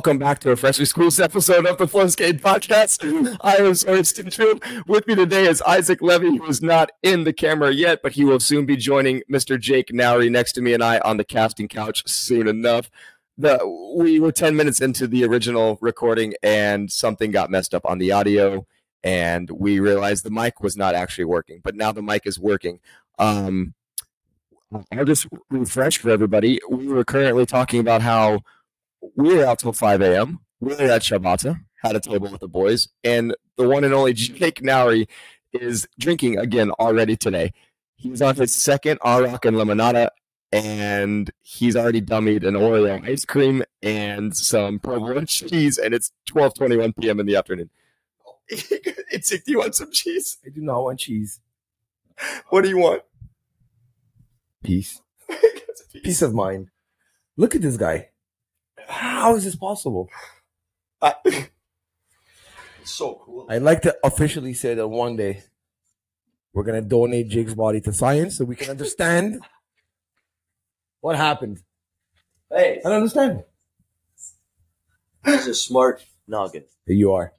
Welcome back to a Freshly Schools episode of the Flowskate Podcast. I am Sorensen Trill. With me today is Isaac Levy, who is not in the camera yet, but he will soon be joining Mr. Jake Nowry next to me and I on the casting couch soon enough. The, we were 10 minutes into the original recording and something got messed up on the audio and we realized the mic was not actually working, but now the mic is working. Um, I'll just refresh for everybody. We were currently talking about how we were out till 5 a.m. We were at Shalvata, had a table with the boys, and the one and only Jake Nowry is drinking again already today. He's on his second Arak and Limonada, and he's already dummied an Oreo ice cream and some provolone cheese, and it's 12:21 p.m. in the afternoon. it's do you want some cheese? I do not want cheese. What do you want? Peace. Peace of mind. Look at this guy. How is this possible? I, it's so cool. I'd like to officially say that one day we're gonna donate Jake's body to science so we can understand what happened. Hey, I don't understand. he's a smart noggin. You are.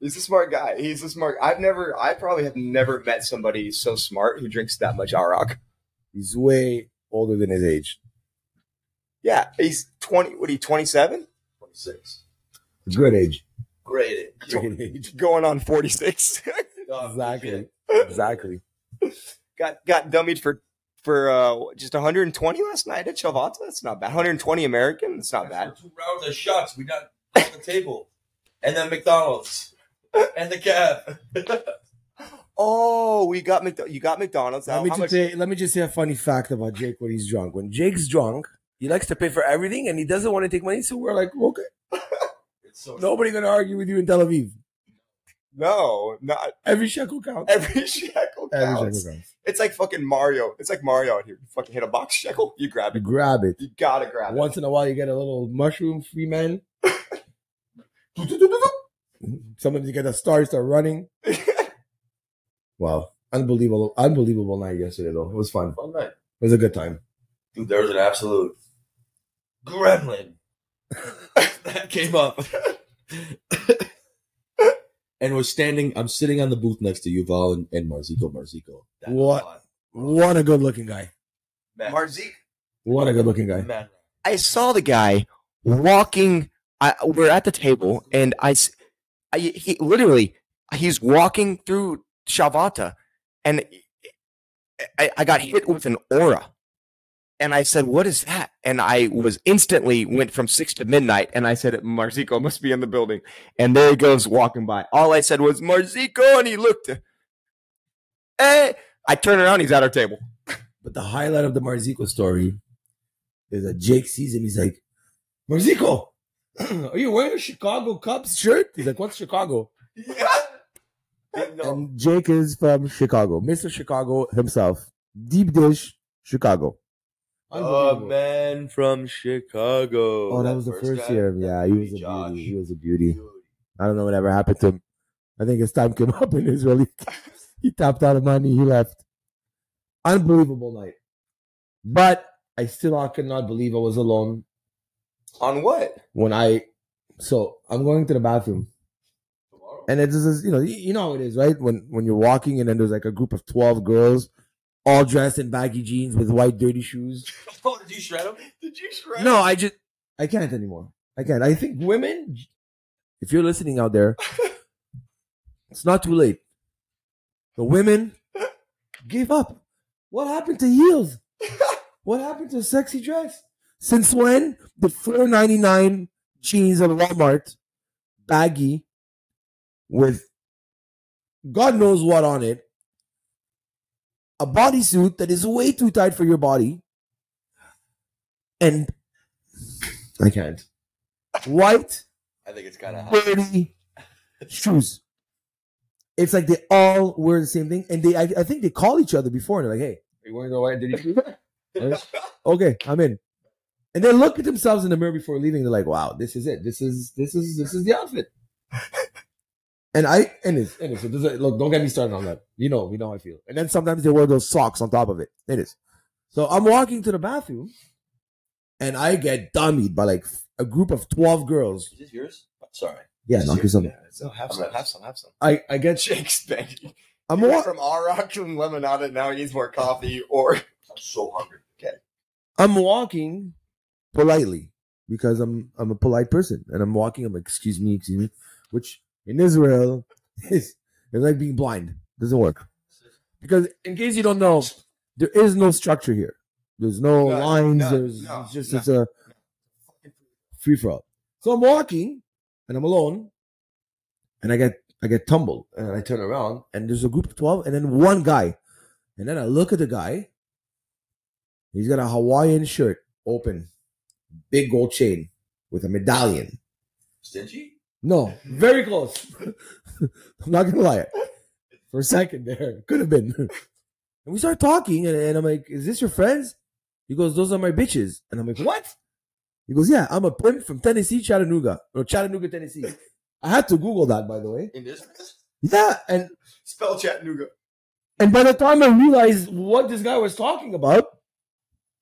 He's a smart guy. He's a smart. I've never. I probably have never met somebody so smart who drinks that much Arak. He's way older than his age. Yeah, he's twenty. What are you? Twenty seven? 26. It's Good age. Great. Great age. Going on forty six. Exactly. Exactly. got got dummied for for uh, just 120 last night at Shalvata. That's not bad. 120 American. That's not bad. Two rounds of shots we got on the table. And then McDonald's. And the cab. Oh, we got Mc, you got McDonald's. Let How, me just much? say let me just say a funny fact about Jake when he's drunk. When Jake's drunk, he likes to pay for everything and he doesn't want to take money, so we're like, okay. It's so Nobody gonna argue with you in Tel Aviv. No, not Every shekel counts. every shekel Every counts. shekel counts. It's like fucking Mario. It's like Mario out here. You fucking hit a box shekel, you grab You it. grab it. You gotta grab it. Once in a while, you get a little mushroom free man. Somebody get a star, start running. Wow, unbelievable, unbelievable night yesterday though. It was fun. fun night. It was a good time. Dude, there was an absolute gremlin that came up and was standing. I'm sitting on the booth next to Yuval and, and Marzico. Marzico. That What? What a good looking guy. Man, Marzik. What a good looking guy. man. I saw the guy walking. I, we're at the table, and I, I he literally he's walking through Shalvata, and I, I got hit with an aura, and I said, "What is that?" And I was instantly went from six to midnight, and I said, "Marzico must be in the building," and there he goes walking by. All I said was Marzico, and he looked. Hey, eh, I turn around, he's at our table. But the highlight of the Marzico story is that Jake sees him. He's like, Marzico, are you wearing a Chicago Cubs shirt? He's like, what's Chicago? Yeah. No. And Jake is from Chicago, Mr. Chicago himself. Deep dish, Chicago. A man from Chicago. Oh, that was the first year. Yeah, he was a Josh. beauty. He was a beauty. I don't know whatever happened to him. I think his time came up in Israel. He, he tapped out of money. He left. Unbelievable night. But I still I cannot believe I was alone On what? when I. So I'm going to the bathroom, Tomorrow. and it's just you know you you know how it is, right? When when you're walking, and then there's like a group of twelve girls, all dressed in baggy jeans with white dirty shoes. Oh, did you shred him? Did you shred? them? No, I just I can't anymore. I can't. I think women, if you're listening out there, it's not too late. The women gave up. What happened to heels? What happened to sexy dress? Since when the four ninety nine jeans at Walmart, baggy, with God knows what on it, a bodysuit that is way too tight for your body, and I can't. White, I think it's kind of hot. dirty shoes. It's like they all wear the same thing, and they I, I think they call each other before. And they're like, "Hey, are you wearing the white dirty shoes?" okay, I'm in. And they look at themselves in the mirror before leaving. They're like, "Wow, this is it. This is this is this is the outfit." And I and it's and it's, it doesn't- look. Don't get me started on that. You know, we know how I feel. And then sometimes they wear those socks on top of it. It is. So I'm walking to the bathroom, and I get dummied by like a group of twelve girls. Is this yours? Sorry. Yeah, knock yourself. Yeah, so have some, have some, have some. I I get. Jake's begging. I'm He went wa- from Arak to Lemonade. Now he needs more coffee. Or I'm so hungry. Okay. I'm walking politely because I'm I'm a polite person, and I'm walking. I'm like, excuse me, excuse me, which in Israel is it's like being blind. Doesn't work because in case you don't know, there is no structure here. There's no, No, lines. no, there's no, it's just it's a free for all. So I'm walking and I'm alone, and I get I get tumbled, and I turn around, and there's a group of twelve, and then one guy, and then I look at the guy. He's got a Hawaiian shirt open, big gold chain with a medallion. Stingy? No, very close. I'm not gonna lie. For a second there, could have been. And we start talking, and, and I'm like, "Is this your friends?" He goes, "Those are my bitches." And I'm like, "What?" He goes, "Yeah, I'm a pimp from Tennessee, Chattanooga, or Chattanooga, Tennessee." I had to Google that, by the way. in this Yeah, and spell Chattanooga. and by the time I realized what this guy was talking about,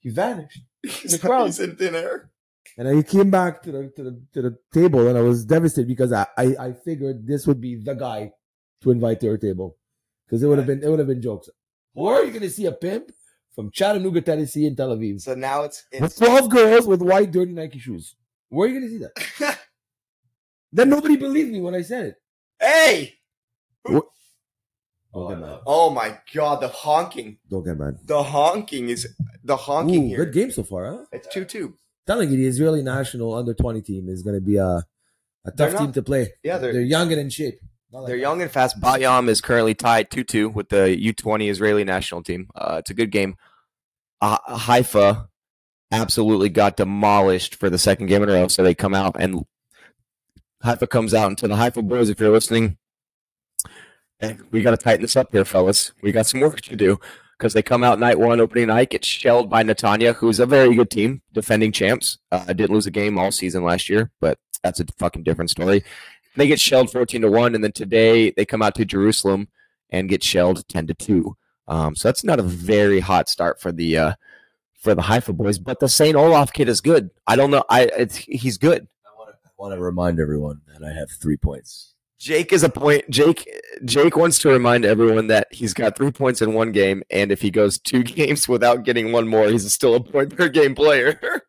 he vanished. He's, crowd. he's in thin air. And I came back to the to the to the table and I was devastated because I, I, I figured this would be the guy to invite to our table. Because it would have been it would have been jokes. Where are you gonna see a pimp from Chattanooga, Tennessee in Tel Aviv? So now it's, With 12 girls with white dirty Nike shoes. Where are you gonna see that? Then nobody believed me when I said it. hey. Don't Oh, get mad. Oh my god, the honking. Don't get mad. The honking is the honking Ooh, here. good game so far, huh? It's two two. Telling you the Israeli national under 20 team is gonna be a a tough not- team to play. Yeah, They're, they're young and in shape. Like they're us. young and fast. Bat Yam is currently tied two two with the U twenty Israeli national team. Uh, it's a good game. Uh, Haifa absolutely got demolished for the second game in a row. So they come out and Haifa comes out And to the Haifa boys. If you're listening, we got to tighten this up here, fellas. We got some work to do because they come out night one, opening night, get shelled by Netanya, who's a very good team, defending champs. Uh, didn't lose a game all season last year, but that's a fucking different story. They get shelled fourteen to one, and then today they come out to Jerusalem and get shelled ten to two. Um, so that's not a very hot start for the uh, for the Haifa boys, but the Saint Olaf kid is good. I don't know. I he's good. I want to remind everyone that I have three points. Jake is a point. Jake Jake wants to remind everyone that he's got three points in one game, and if he goes two games without getting one more, he's still a point per game player.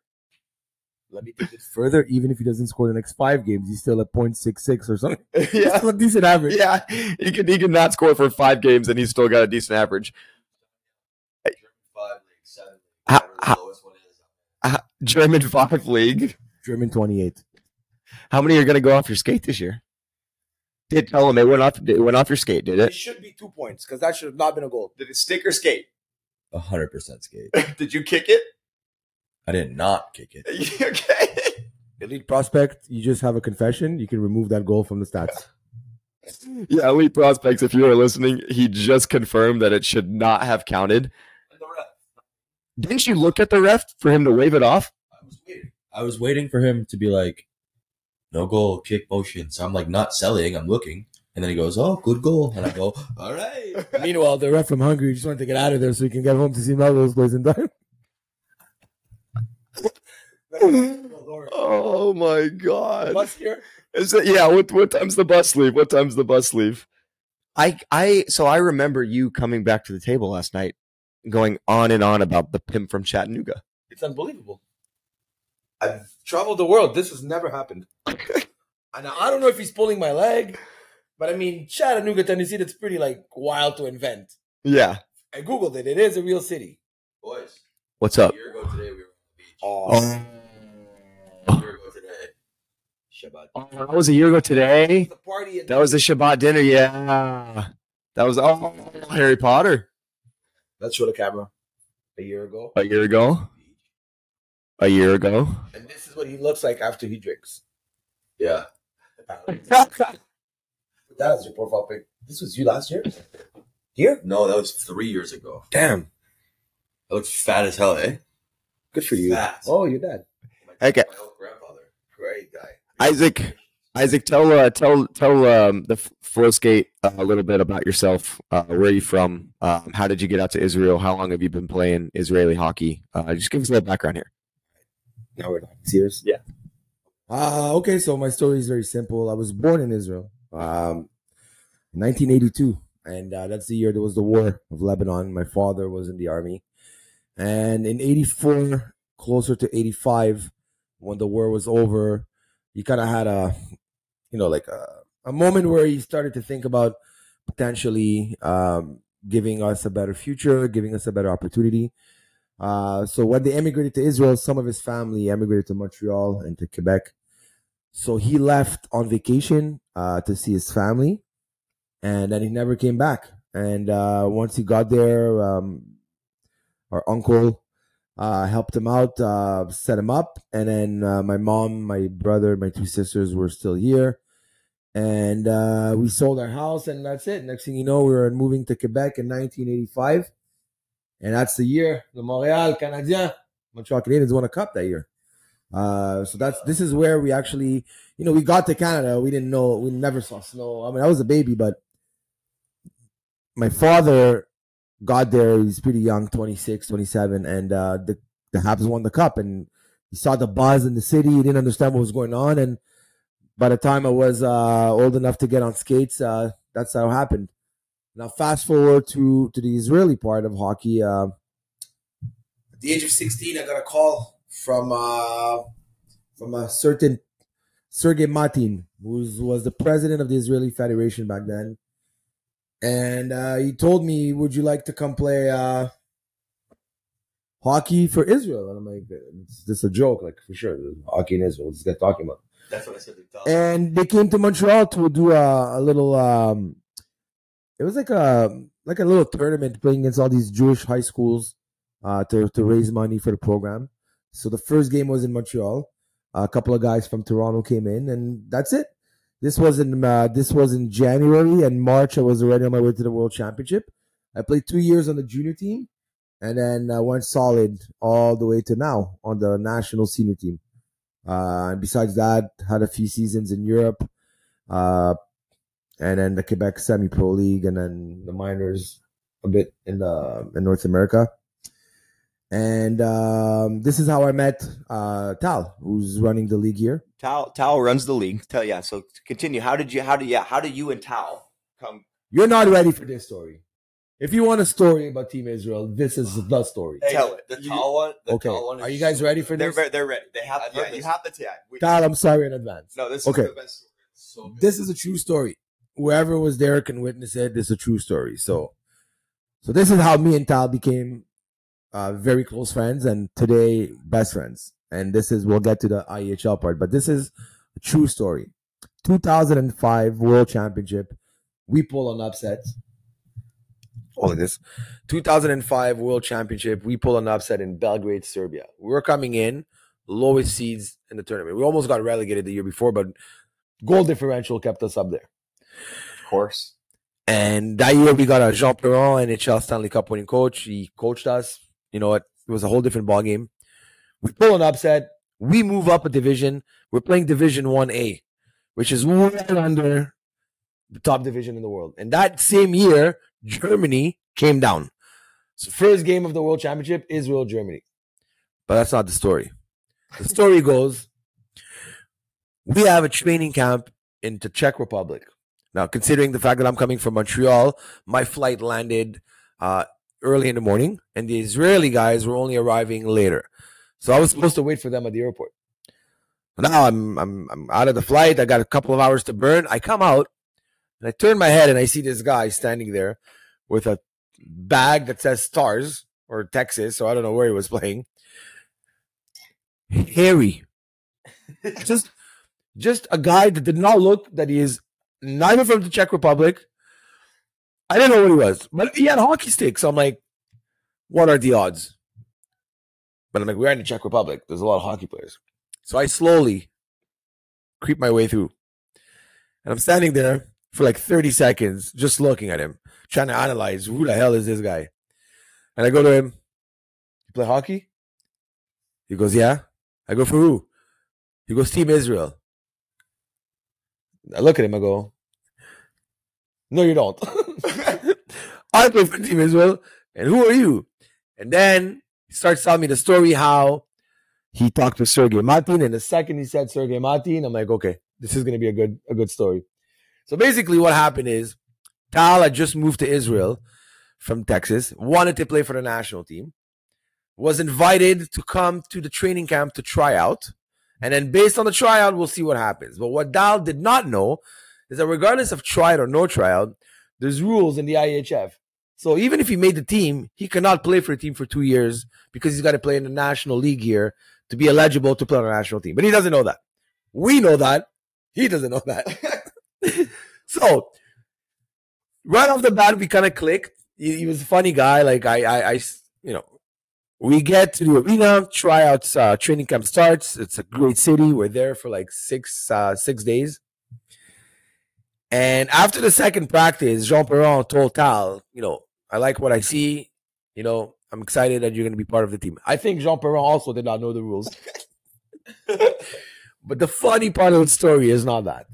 Let me take it further. Even if he doesn't score the next five games, he's still at 0.66 or something. yeah, a decent average. yeah. He could he could not score for five games, and he's still got a decent average. Five league, seven league, How- how- lowest one is. German five league. German 28. How many are going to go off your skate this year? Did tell him it went off? It went off your skate? Did it? It should be two points because that should have not been a goal. Did it stick or skate? A hundred percent skate. Did you kick it? I did not kick it. okay. Elite prospect, you just have a confession. You can remove that goal from the stats. Yeah, elite prospects. If you are listening, he just confirmed that it should not have counted. Didn't you look at the ref for him to wave it off? I was waiting. I was waiting for him to be like, no goal, kick motion. So I'm like not selling, I'm looking. And then he goes, Oh, good goal. And I go, All right. Meanwhile, the ref from Hungary just wanted to get out of there so he can get home to see Melrose Place in time. Oh my god! Bus here. Is it, yeah. What what time's the bus leave? What time's the bus leave? I I so I remember you coming back to the table last night, going on and on about the pimp from Chattanooga. It's unbelievable. I've traveled the world. This has never happened. and I don't know if he's pulling my leg, but I mean, Chattanooga, Tennessee, that's pretty like wild to invent. Yeah. I googled it. It is a real city. Boys, What's up? a year ago today we were on the beach. Oh, A year ago today. Shabbat. Oh, that was a year ago today. the party. At That was the Shabbat dinner. Yeah. That was oh Harry Potter Let's show the camera. A year ago, a year ago. A year ago. and this is what he looks like after he drinks. Yeah. That is your profile pic. This was you last year. Here? No, that was three years ago. Damn. I looked fat as hell, eh? Good for you. Fat. Oh, your dad. My, Okay. my old grandfather. Great guy. Isaac, Isaac, tell uh, tell tell um, the f- flow skate uh, a little bit about yourself. Uh, where are you from? Um, how did you get out to Israel? How long have you been playing Israeli hockey? Uh, just give us a little background here. Now we're not serious. Yeah. Uh, okay, so my story is very simple. I was born in Israel, um, 1982, and uh, that's the year there was the war of Lebanon. My father was in the army, and in 84, closer to 85, when the war was over, he kind of had a, you know, like a, a moment where he started to think about potentially um, giving us a better future, giving us a better opportunity. Uh, so when they emigrated to Israel, some of his family emigrated to Montreal and to Quebec. So he left on vacation uh, to see his family, and then he never came back. And uh, once he got there, um, our uncle uh, helped him out, uh, set him up, and then uh, my mom, my brother, my two sisters were still here, and we sold our house, and that's it. Next thing you know, we were moving to Quebec in 1985, and that's the year the Montreal Canadien, Montreal Canadiens won a cup that year. Uh, so that's this is where we actually, you know, we got to Canada. We didn't know, we never saw snow. I mean, I was a baby, but my father got there. He's pretty young, 26, 27, and uh, the the Habs won the cup, and he saw the buzz in the city. He didn't understand what was going on, and by the time I was uh, old enough to get on skates, uh, that's how it happened. Now, fast forward to to the Israeli part of hockey. Uh, at the age of 16, I got a call from uh, from a certain Sergei Matin, who was the president of the Israeli Federation back then and uh, he told me, "Would you like to come play uh, hockey for Israel?" And I'm like, "Is this a joke? Like for sure, hockey in Israel. Let's get talking about." That's what I said. And they came to Montreal to do a, a little. Um, it was like a like a little tournament playing against all these Jewish high schools uh, to to raise money for the program. So the first game was in Montreal. A couple of guys from Toronto came in, and that's it. This was in uh, this was in January and March. I was already on my way to the World Championship. I played two years on the junior team, and then I went solid all the way to now on the national senior team. Uh, and besides that, had a few seasons in Europe, uh, and then the Quebec Semi Pro League, and then the minors a bit in the in North America. And um, this is how I met uh, Tal, who's running the league here. Tal Tal runs the league. Tell yeah. So continue. How did you? How did yeah? How did you and Tal come? You're not ready for this story. If you want a story about Team Israel, this is the story. Hey, Tell it. The tall one. The okay. tall one Are you guys ready for They're this? they're ready. They have. Yeah, you have the tag. We- Tal, I'm sorry in advance. No, this Okay. is the best. So good. This is a true story. Whoever was there can witness it. This is a true story. So, so this is how me and Tal became uh, very close friends, and today best friends. And this is we'll get to the IHL part, but this is a true story. 2005 World Championship, we pull an upset. All of this. 2005 World Championship, we pull an upset in Belgrade, Serbia. We were coming in lowest seeds in the tournament. We almost got relegated the year before, but goal differential kept us up there. Of course. And that year we got a Jean Perron, NHL Stanley Cup winning coach. He coached us. You know what? It was a whole different ball game. We pull an upset. We move up a division. We're playing Division One A, which is way under the top division in the world. And that same year, Germany came down. So first game of the World Championship, Israel Germany. But that's not the story. The story goes, we have a training camp in the Czech Republic. Now, considering the fact that I'm coming from Montreal, my flight landed uh, early in the morning, and the Israeli guys were only arriving later. So I was supposed to wait for them at the airport. Now I'm I'm I'm out of the flight. I got a couple of hours to burn. I come out and I turn my head and I see this guy standing there with a bag that says Stars or Texas. So I don't know where he was playing. Harry, just just a guy that did not look that he is neither from the Czech Republic. I didn't know what he was, but he had hockey sticks. So I'm like, what are the odds? But I'm like, we're in the Czech Republic. There's a lot of hockey players. So I slowly creep my way through. And I'm standing there for like 30 seconds, just looking at him, trying to analyze who the hell is this guy. And I go to him, You play hockey? He goes, Yeah. I go, For who? He goes, Team Israel. I look at him, I go, No, you don't. I play for Team Israel. And who are you? And then he starts telling me the story how he talked to Sergey Martin, and the second he said Sergey Martin, I'm like, okay, this is going to be a good a good story. So basically, what happened is Tal had just moved to Israel from Texas, wanted to play for the national team, was invited to come to the training camp to try out, and then based on the tryout, we'll see what happens. But what Tal did not know is that regardless of tryout or no tryout, there's rules in the IHF. So even if he made the team, he cannot play for a team for two years because he's got to play in the national league here to be eligible to play on a national team. But he doesn't know that. We know that. He doesn't know that. so right off the bat, we kind of clicked. He, he, was a funny guy. Like I, I, I, you know, we get to the arena, tryouts, uh, training camp starts. It's a great city. We're there for like six, uh, six days. And after the second practice, Jean Perron told Tal, you know, I like what I see. You know, I'm excited that you're going to be part of the team. I think Jean Perron also did not know the rules. but the funny part of the story is not that.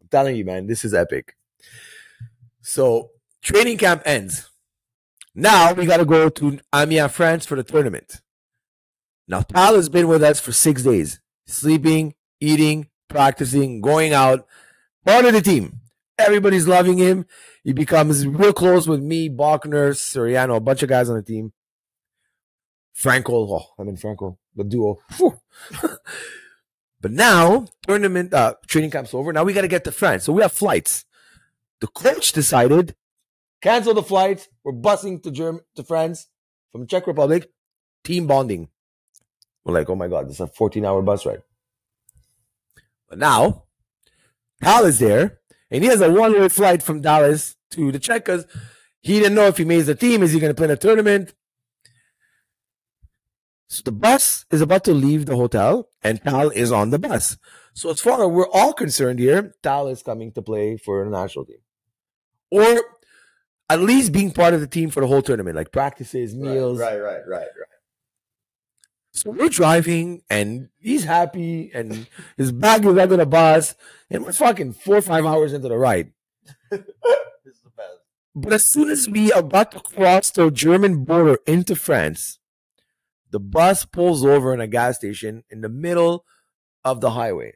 I'm telling you, man, this is epic. So, training camp ends. Now we got to go to Amiens, France for the tournament. Now, Tal has been with us for six days, sleeping, eating, practicing, going out, part of the team. Everybody's loving him. He becomes real close with me, Bachner, Soriano, a bunch of guys on the team. Franco, oh, I mean Franco, the duo. but now tournament uh, training camp's over. Now we got to get to France, so we have flights. The coach decided cancel the flights. We're busing to Germ to France from Czech Republic. Team bonding. We're like, oh my god, this is a 14 hour bus ride. But now, Tal is there and he has a one way flight from Dallas to the Czech because he didn't know if he made the team. Is he going to play in a tournament? So the bus is about to leave the hotel, and Tal is on the bus. So as far as we're all concerned here, Tal is coming to play for the national team, or at least being part of the team for the whole tournament, like practices, meals. Right, right, right, right. right. So we're driving, and he's happy, and his bag is under the bus, and we're fucking four or five hours into the ride. this is the best. But as soon as we are about to cross the German border into France, the bus pulls over in a gas station in the middle of the highway.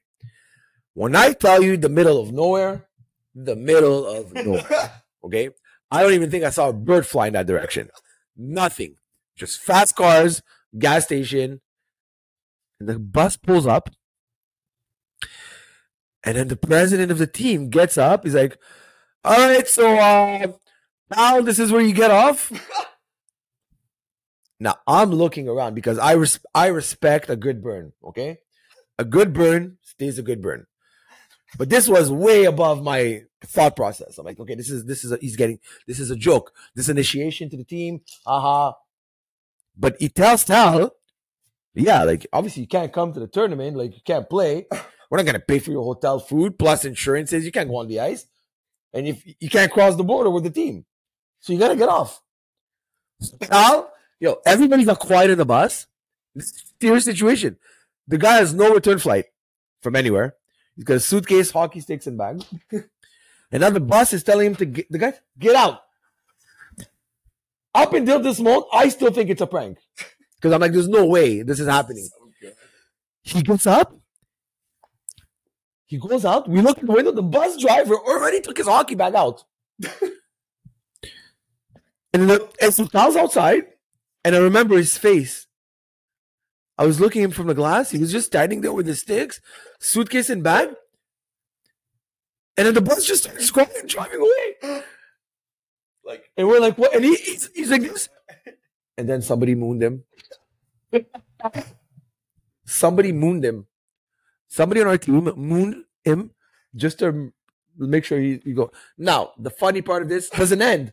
When I tell you the middle of nowhere, the middle of nowhere. Okay? I don't even think I saw a bird fly in that direction. Nothing. Just fast cars, gas station. And the bus pulls up. And then the president of the team gets up. He's like, all right, so uh, now this is where you get off. now I'm looking around because I res- I respect a good burn. Okay, a good burn stays a good burn. But this was way above my thought process. I'm like, okay, this is this is a, he's getting this is a joke. This initiation to the team, haha. But he tells Tal, yeah, like obviously you can't come to the tournament, like you can't play. We're not gonna pay for your hotel food plus insurances. You can't go on the ice, and if you can't cross the border with the team. So you gotta get off. Now, yo, everybody got quiet in the bus. This serious situation. The guy has no return flight from anywhere. He's got a suitcase, hockey sticks, and bag. and now the bus is telling him to get the guy get out. Up until this moment, I still think it's a prank. Because I'm like, there's no way this is happening. He gets up. He goes out. We look in the window. The bus driver already took his hockey bag out. And, the, and so was outside, and I remember his face. I was looking him from the glass. He was just standing there with his sticks, suitcase and bag. And then the bus just started scrolling and driving away. Like, and we're like, what? And he, he's, he's like this. And then somebody mooned him. somebody mooned him. Somebody on our team mooned him just to make sure he, he go. Now, the funny part of this doesn't end.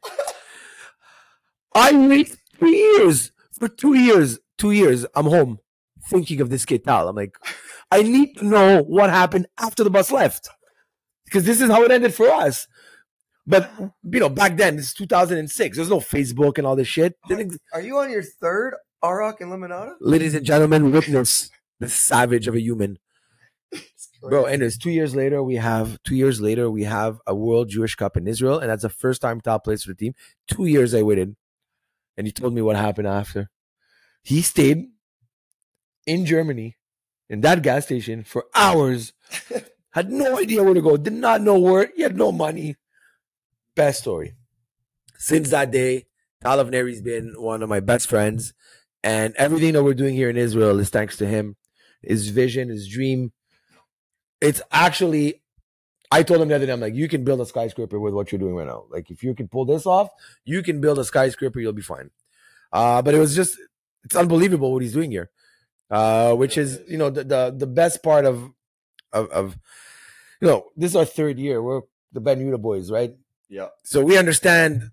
I wait three years. For two years, two years, I'm home thinking of this kid Tal. I'm like, I need to know what happened after the bus left. Because this is how it ended for us. But you know, back then, this is 2006. There's no Facebook and all this shit. Are you on your third Arak and Limonada? Ladies and gentlemen, witness the savage of a human. Bro, and it's two years later. We have two years later. We have a World Jewish Cup in Israel, and that's the first time Tal plays for the team. Two years I waited and he told me what happened after. He stayed in Germany in that gas station for hours. had no idea where to go. Did not know where. He had no money. Best story. Since that day, Tal Avneri's been one of my best friends, and everything that we're doing here in Israel is thanks to him. His vision, his dream. It's actually. I told him the other day, I'm like, you can build a skyscraper with what you're doing right now. Like, if you can pull this off, you can build a skyscraper, you'll be fine. Uh, but it was just, it's unbelievable what he's doing here. Uh, which is, you know, the, the, the best part of, of, of, you know, this is our third year. We're the Ben Yehuda boys, right? Yeah. So we understand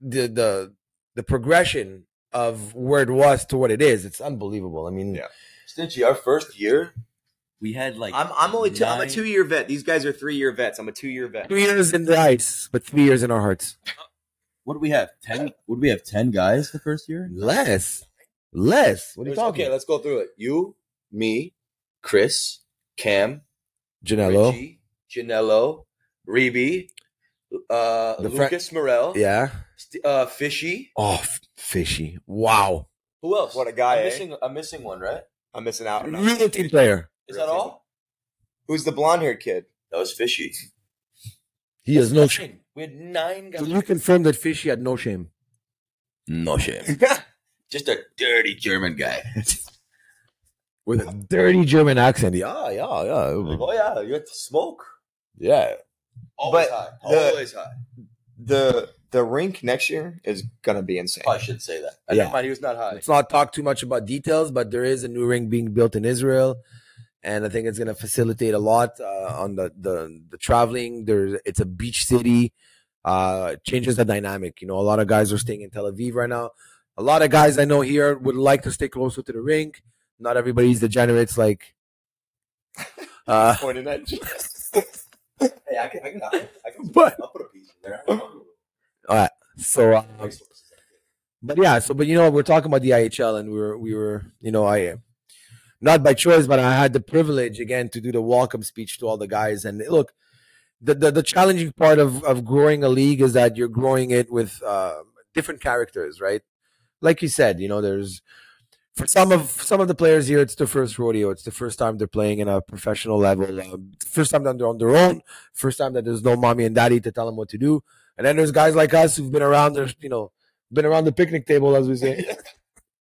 the, the, the progression of where it was to what it is. It's unbelievable. I mean, Yeah. Stingy, our first year, we had like I'm I'm only two, I'm a two year vet. These guys are three year vets. I'm a two year vet. two years in the ice, but three years in our hearts. What do we have? Ten? Would we have? Ten guys the first year? Less. Less. What are you talking? Okay, let's go through it. You, me, Chris, Cam, Janello. Richie, Janello, Reby, uh, The fr- Lucas Morel, Yeah. St- uh, Fishy. Oh, f- fishy. Wow. Who else? What a guy, I'm eh? missing. I'm missing one, right? I'm missing out. on Real team player. Is that all? Who's the blonde haired kid? That was Fishy. He has no shame. We had nine guys. Can you confirm that Fishy had no shame? No shame. Just a dirty German guy. With a dirty German accent. Yeah, yeah, yeah. oh yeah, you have to smoke. Yeah. Always But high. the- Always high. the the rink next year is gonna be insane. I should say that. I Yeah. Mind, he was not high. Let's not talk too much about details, but there is a new ring being built in Israel. And I think it's going to facilitate a lot uh, on the, the the traveling. There's it's a beach city. Uh, it changes the dynamic. You know, a lot of guys are staying in Tel Aviv right now. A lot of guys I know here would like to stay closer to the rink. Not everybody's degenerates like. Uh, Pointing at Hey, I can, I can, I can, But- I'll put a piece in there. All right, so, uh, but yeah, so but you know we're talking about the IHL, and we were we were you know I not by choice, but I had the privilege again to do the welcome speech to all the guys. And look, the the, the challenging part of of growing a league is that you're growing it with uh, different characters, right? Like you said, you know, there's for some of some of the players here, it's the first rodeo. It's the first time they're playing in a professional level. Uh, first time that they're on their own. First time that there's no mommy and daddy to tell them what to do. And then there's guys like us who've been around. There's you know been around the picnic table, as we say.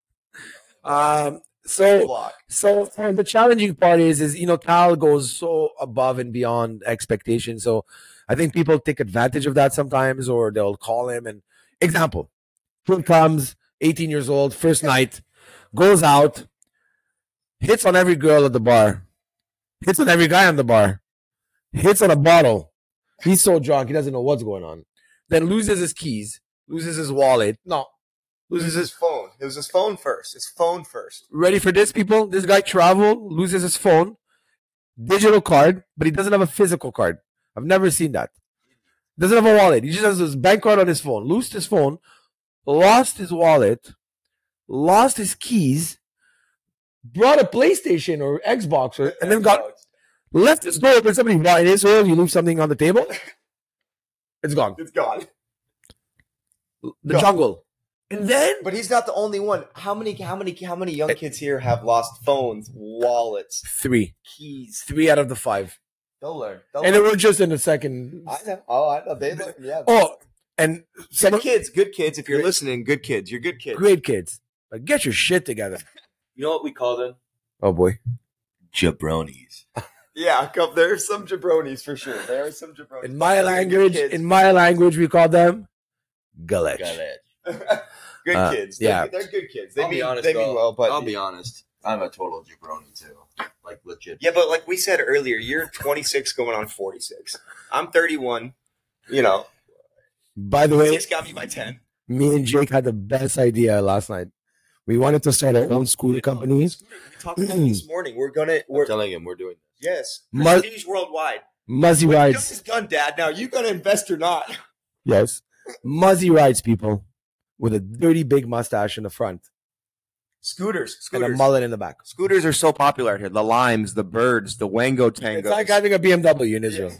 um. So so the challenging part is, is you know, Tal goes so above and beyond expectation. So I think people take advantage of that sometimes, or they'll call him. And example, here comes 18 years old, first night, goes out, hits on every girl at the bar, hits on every guy on the bar, hits on a bottle. He's so drunk, he doesn't know what's going on. Then loses his keys, loses his wallet. No, loses Loses his phone. It was his phone first. His phone first. ready for this, people? This guy travel, loses his phone, digital card, but he doesn't have a physical card. I've never seen that. Doesn't have a wallet. He just has his bank card on his phone. Lost his phone, lost his wallet, lost his keys, brought a PlayStation or Xbox, or, and then got left his door open. Somebody bought in Israel, you leave something on the table, it's gone. It's gone. The Gone. jungle. And then But he's not the only one. How many? How many? How many young eh. kids here have lost phones, wallets, three, keys? three out of the five, They'll learn. They'll and they learn. were just in the second. I know. Oh, I know. They learn. Yeah. Oh, and some good of, kids. Good kids. If you're listening, good kids. You're good kids. great kids. But get your shit together. You know what we call them? Oh boy. Jabronis. Yeah, come, are some jabronis for sure. There are some jabronis. In my language, in my language, we call them galech. Galette. good Uh, kids. They're, yeah. they're good kids. They I'll mean, be honest, they mean though. well, but I'll be honest. I'm a total jabroni too. Like legit. yeah, but like we said earlier, you're 26 going on 46. I'm 31. You know, By the you way, just got me by 10. me and Jake had the best idea last night. We wanted to start our own scooter company. We talked about it this morning. We're gonna. We're We're telling him we're doing this. yes. Mu- Prestige worldwide. Muzzy What rides. is done, Dad? Now you gonna invest or not? Yes. Muzzy rides, people. With a dirty big mustache in the front Scooters. and a mullet in the back. Scooters are so popular out here. The limes, the birds, the Wango tango. It's like having a BMW in Israel.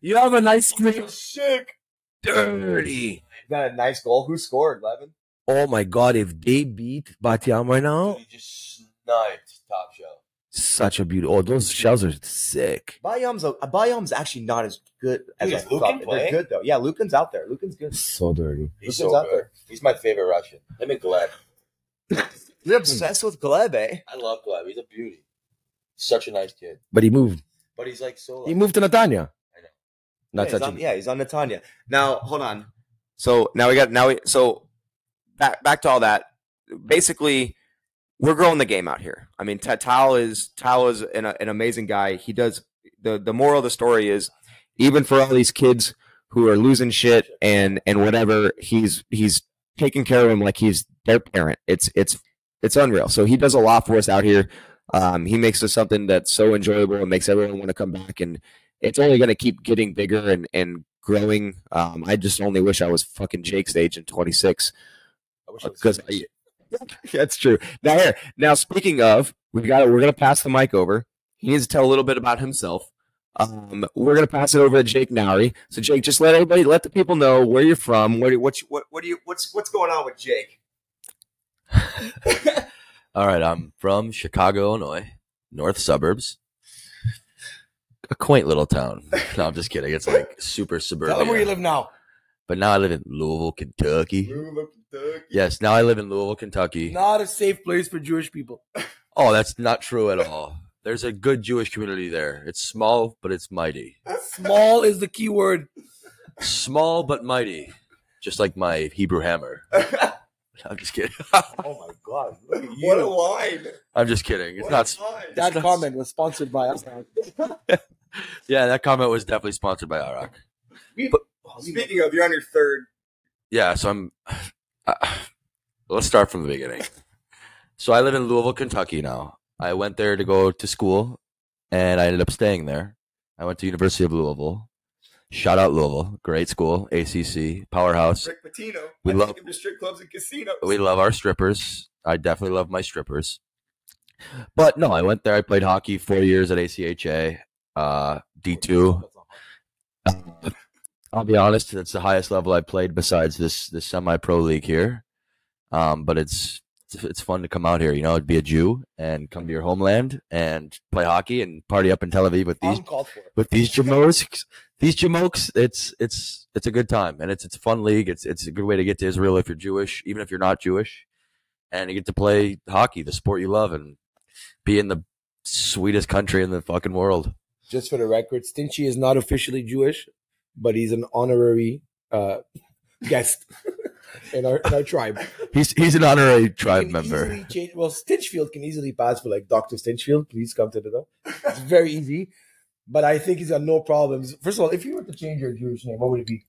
You have a nice scooter. Sick. Dirty. Got a nice goal. Who scored? Levin. Oh my god, if they beat Bat Yam right now, He just sniped top show. Such a beauty. Oh, those shells are sick. Bat Yam's a, Bat Yam's actually not as good as Dude, I is thought. Lukin They're good though. Yeah, Lukin's out there. Lukin's good. So dirty. He's Lukin's so out good. there. He's my favorite Russian. Him and Gleb. You're obsessed with Gleb, eh? I love Gleb. He's a beauty. Such a nice kid. But he moved. But he's like so. He moved to Netanya. Not yeah, he's on, yeah, he's on Netanya. Now, hold on. So now we got now we so back back to all that. Basically, we're growing the game out here. I mean, Ta- Tal is Tal is an, an amazing guy. He does the the moral of the story is even for all these kids who are losing shit and and whatever, he's he's taking care of them like he's their parent. It's it's it's unreal. So he does a lot for us out here. Um, he makes us something that's so enjoyable and makes everyone want to come back. And it's only going to keep getting bigger and and growing. Um, I just only wish I was fucking Jake's age in 26 I wish I was because that's true. Now here, now speaking of, we got we're gonna pass the mic over. He needs to tell a little bit about himself. Um, we're gonna pass it over to Jake Nowry. So Jake, just let everybody, let the people know where you're from. Where what you, what what do you what's what's going on with Jake? All right, I'm from Chicago, Illinois, north suburbs. A quaint little town. No, I'm just kidding. It's like super suburban. Tell him where you live now. But now I live in Louisville, Kentucky. Louisville, Kentucky. Yes, now I live in Louisville, Kentucky. Not a safe place for Jewish people. Oh, that's not true at all. There's a good Jewish community there. It's small, but it's mighty. Small is the key word. Small but mighty. Just like my Hebrew hammer. I'm just kidding. Oh my god! What a line! I'm just kidding. It's not. That not- comment was sponsored by us. Yeah, that comment was definitely sponsored by Arak. Speaking of, you're on your third. Yeah, so I'm. Uh, let's start from the beginning. So I live in Louisville, Kentucky now. I went there to go to school, and I ended up staying there. I went to University of Louisville. Shout out Louisville, great school, ACC powerhouse. Rick Pitino. We I love- to strip clubs and casinos. We love our strippers. I definitely love my strippers. But no, I went there. I played hockey four years at ACHA, uh, D two. I'll be honest, it's the highest level I played besides this this semi pro league here. Um, but it's it's fun to come out here, you know, be a Jew and come to your homeland and play hockey and party up in Tel Aviv with these I'm called for. with these jamokes. These jamokes, it's it's it's a good time and it's it's a fun league. It's it's a good way to get to Israel if you're Jewish, even if you're not Jewish, and you get to play hockey, the sport you love, and be in the sweetest country in the fucking world. Just for the record, Stinchy is not officially Jewish, but he's an honorary uh, guest in our in our tribe. He's he's an honorary tribe member. change- well, Stinchfield can easily pass for like Doctor Stinchfield. Please come to the door. It's very easy, but I think he's got no problems. First of all, if you were to change your Jewish name, what would it be?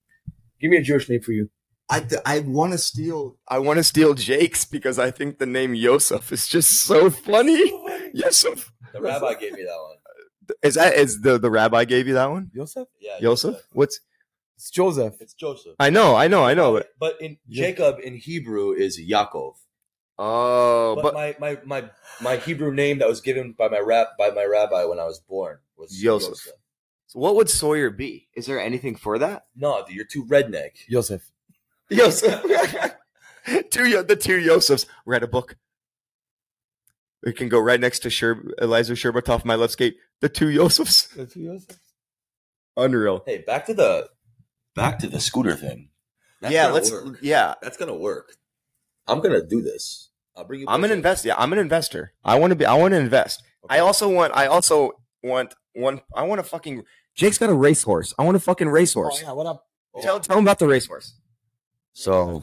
Give me a Jewish name for you. I, th- I want to steal. I want to steal Jake's because I think the name Yosef is just so funny. Yosef. The rabbi gave me that one. Is that is the the rabbi gave you that one? Joseph? Yeah, Yosef. What's? It's Joseph. It's Joseph. I know. I know. I know. But, But in Jacob in Hebrew is Yaakov. oh, but, but my, my, my, my Hebrew name that was given by my rab by my rabbi when I was born was Yosef. So what would Sawyer be? Is there anything for that? No, you're too redneck. Joseph. Yosef. two the two Yosefs. Read a book. It can go right next to Sher- Eliezer Sherbatov, my left skate. The two Yosefs. That's who Joseph. Unreal. Hey, back to the back to the scooter thing. That's yeah, let's. work. Yeah, That's gonna work. I'm gonna do this. I'll bring you. I'm an pictures. investor. Yeah, I'm an investor. I want to be. I want to invest. I also want. I also want one. I want a fucking. Jake's got a racehorse. I want a fucking Oh, racehorse. yeah, what up? Tell tell him about the racehorse. So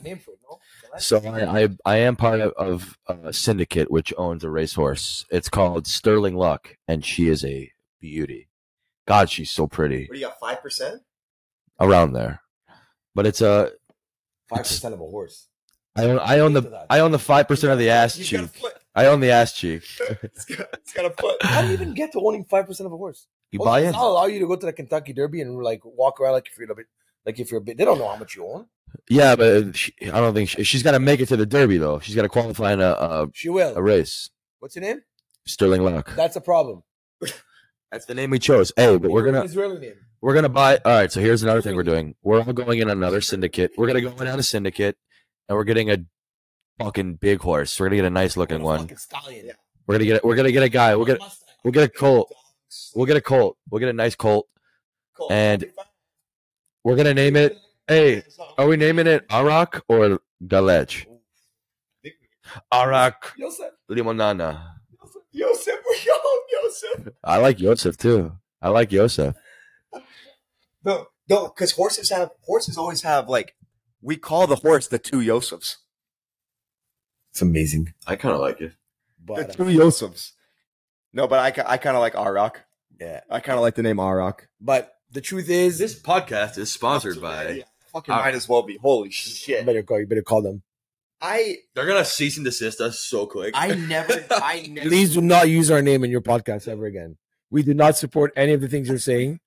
Name for it, no? So I, I, I am part of, of a syndicate which owns a racehorse. It's called Sterling Luck, and she is a beauty. God, she's so pretty. What do you got? Five percent. Around there, but it's a Five percent of a horse. I own I own the I own the five percent of the ass cheek. I own the ass cheek. it's got, it's got a foot. How do you even get to owning five percent of a horse? You buy in. that allow you to go to the Kentucky Derby and like walk around like if you're a bit, like if you're a bit. They don't know how much you own. Yeah, but uh, she, I don't think she, she's got to make it to the Derby though. She's got to qualify in a, a She will. a race. What's her name? Sterling Luck. That's a problem. That's the name we chose. Hey, but we're gonna Israeli name. we're gonna buy. All right, so here's another thing we're doing. We're all going in another syndicate. We're gonna go in on a syndicate, and we're getting a fucking big horse. We're gonna get a nice looking one. Fucking stallion. We're gonna get we're gonna get a guy. We'll get we'll get a colt. We'll get a colt. We'll get a nice colt. And we're gonna name it. Hey, are we naming it Arak or Galech? Arak Yosef, Limonana. Yosef, yo, Yosef. I like Yosef too. I like Yosef. No, no, because horses have horses always have like we call the horse the two Yosefs. It's amazing. I kind of like it. The But, uh, two Yosefs. No, but I, I kind of like Arak. yeah. I kind of like the name Arak. But the truth is, This podcast is sponsored by. Fucking might as well be. Holy you shit! better call. You better call them. I They're gonna cease and desist us so quick. I never I never Please do not use our name in your podcast ever again. We do not support any of the things you're saying.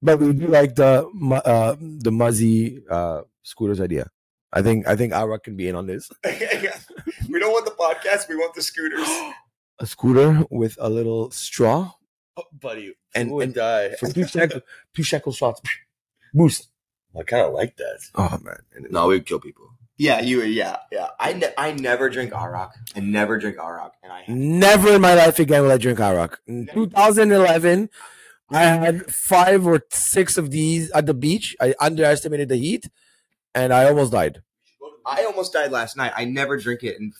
But we do like the uh, the Muzzy uh, scooters idea. I think I think Ara can be in on this. we don't want the podcast. We want the scooters. A scooter with a little straw Oh, buddy, And- would and- die? for two shekel, two shekel shots. Boost. I kind of like that. Oh man. No, we'd kill people. Yeah, you. Yeah, yeah. I ne- I never drink Arak. I never drink Arak, and I Never in my life again will I drink Arak. In 2011, I had five or six of these at the beach. I underestimated the heat, and I almost died. I almost died last night. I never drink it, and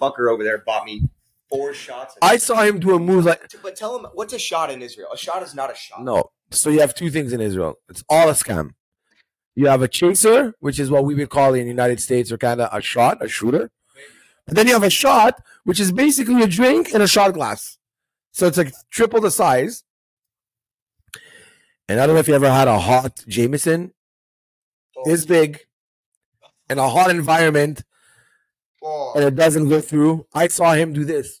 fucker over there bought me four shots. I saw him do a move like but tell him what's a shot in Israel. A shot is not a shot. no. So you have two things in Israel. It's all a scam. You have a chaser, which is what we would call in the United States or Canada a shot, a shooter. And then you have a shot, which is basically a drink in a shot glass. So it's like triple the size. And I don't know if you ever had a hot Jameson. This big in a hot environment Oh. and it doesn't go through. I saw him do this.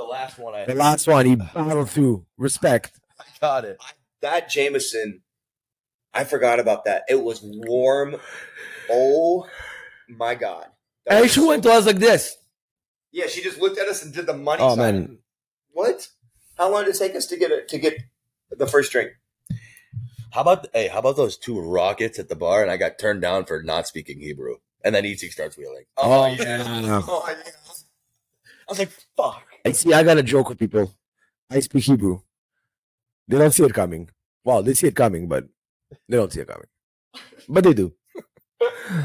The last one I The last one, he battled through. Respect. I got it. I, that Jameson, I forgot about that. It was warm. Oh my god. That And she so- went to us like this. Yeah, she just looked at us and did the money Oh sign. man, What? How long did it take us to get it to get the first drink? How about hey? How about those two rockets at the bar? And I got turned down for not speaking Hebrew. And then Izik starts wheeling. Oh, oh yeah. yeah. Oh yeah. I was like, "Fuck." I see. I got a joke with people. I speak Hebrew. They don't see it coming. Well, they see it coming, but they don't see it coming. But they do.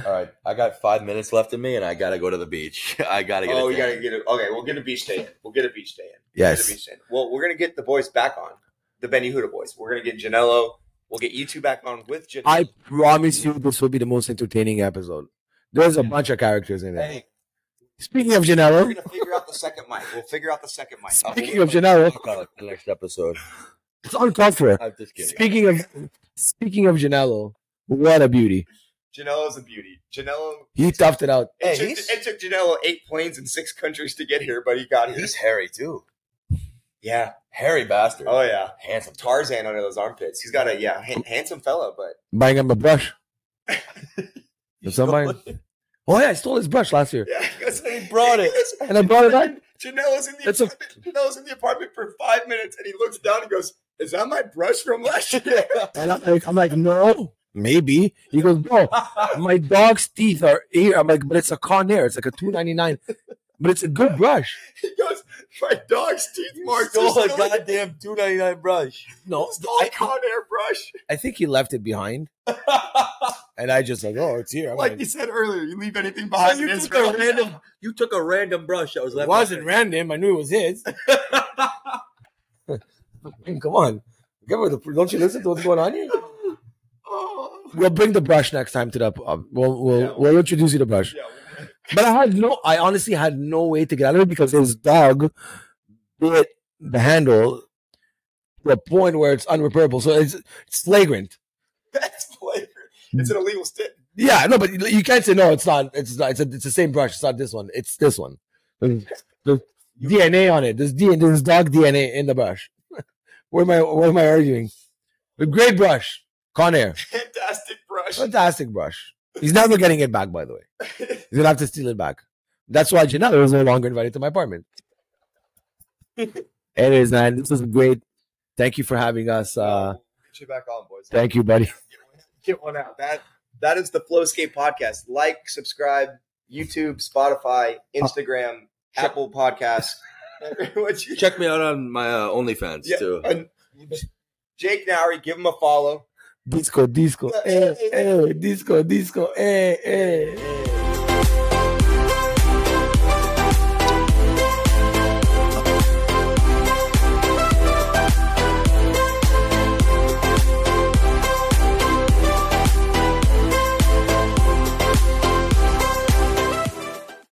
All right, I got five minutes left in me, and I gotta go to the beach. I gotta get. Oh, it we gotta get it. Okay, we'll get a beach day in. We'll get a beach day in. We'll get a Yes. beach day in. Well, we're gonna get the boys back on the Ben Yehuda boys. We're gonna get Janello. We'll get you two back on with Janello. I promise you, this will be the most entertaining episode. There's a bunch of characters in it. Hey, Speaking of we're gonna figure out the second mic. We'll figure out the second mic. speaking of Janello, Talk about it the next episode. it's uncalled for. I'm just kidding. Speaking of speaking of Janello, what a beauty. Janello's a beauty. Janello. He toughed it out. It, Hey, took, he's- it took Janello eight planes in six countries to get here, but he got here. He's hairy too. yeah. Hairy bastard. Oh yeah. handsome. Tarzan under those armpits. He's got a yeah ha- handsome fella, but Buying him a brush. Did somebody? Oh yeah, I stole his brush last year. yeah, because He brought it. And I brought it back. Janello's in the It's a- apartment. Janello's in the apartment for five minutes, and he looks down and goes, "Is that my brush from last year?" And I'm like, I'm like, no, maybe. He goes, bro, my dog's teeth are here. I'm like, but it's a Conair. It's like a two ninety nine, but it's a good brush. he goes, "My dog's teeth marks Stole are a still in goddamn two ninety nine brush. No, stole a Conair brush." I think he left it behind, and I just like, oh, it's here. I'm Like like, you said earlier, you leave anything So behind you took Israel. a random. You took a random brush that was left. it left. wasn't random. I knew it was his. Come on, Give her the, don't you listen to what's going on here? Oh. We'll bring the brush next time to the. Uh, we'll we'll, Yeah. we'll introduce you to the brush. Yeah. But I had no, I honestly had no way to get out of it because his dog bit the handle to a point where it's unrepairable. So it's, it's flagrant. That's flagrant. It's an illegal stick. Yeah, no, but you can't say no. It's not. It's not. It's, a, it's the same brush. It's not this one. It's this one. There's, there's DNA on it. There's DNA. There's dog DNA in the brush. what am I? What am I arguing? A great brush, Conair. Fantastic brush. Fantastic brush. He's never getting it back. By the way, he's gonna have to steal it back. That's why Janelle is no longer invited to my apartment. Anyways, man, this was great. Thank you for having us. Uh, Get you back on, boys. thank you, buddy. Get one out. That that is the Flow Skate podcast. Like, subscribe, YouTube, Spotify, Instagram, Apple Podcasts. You- Check me out on my uh, OnlyFans Yeah, too. and Jake Nowry, give him a follow. Disco, disco, eh, eh, disco, disco, eh, eh.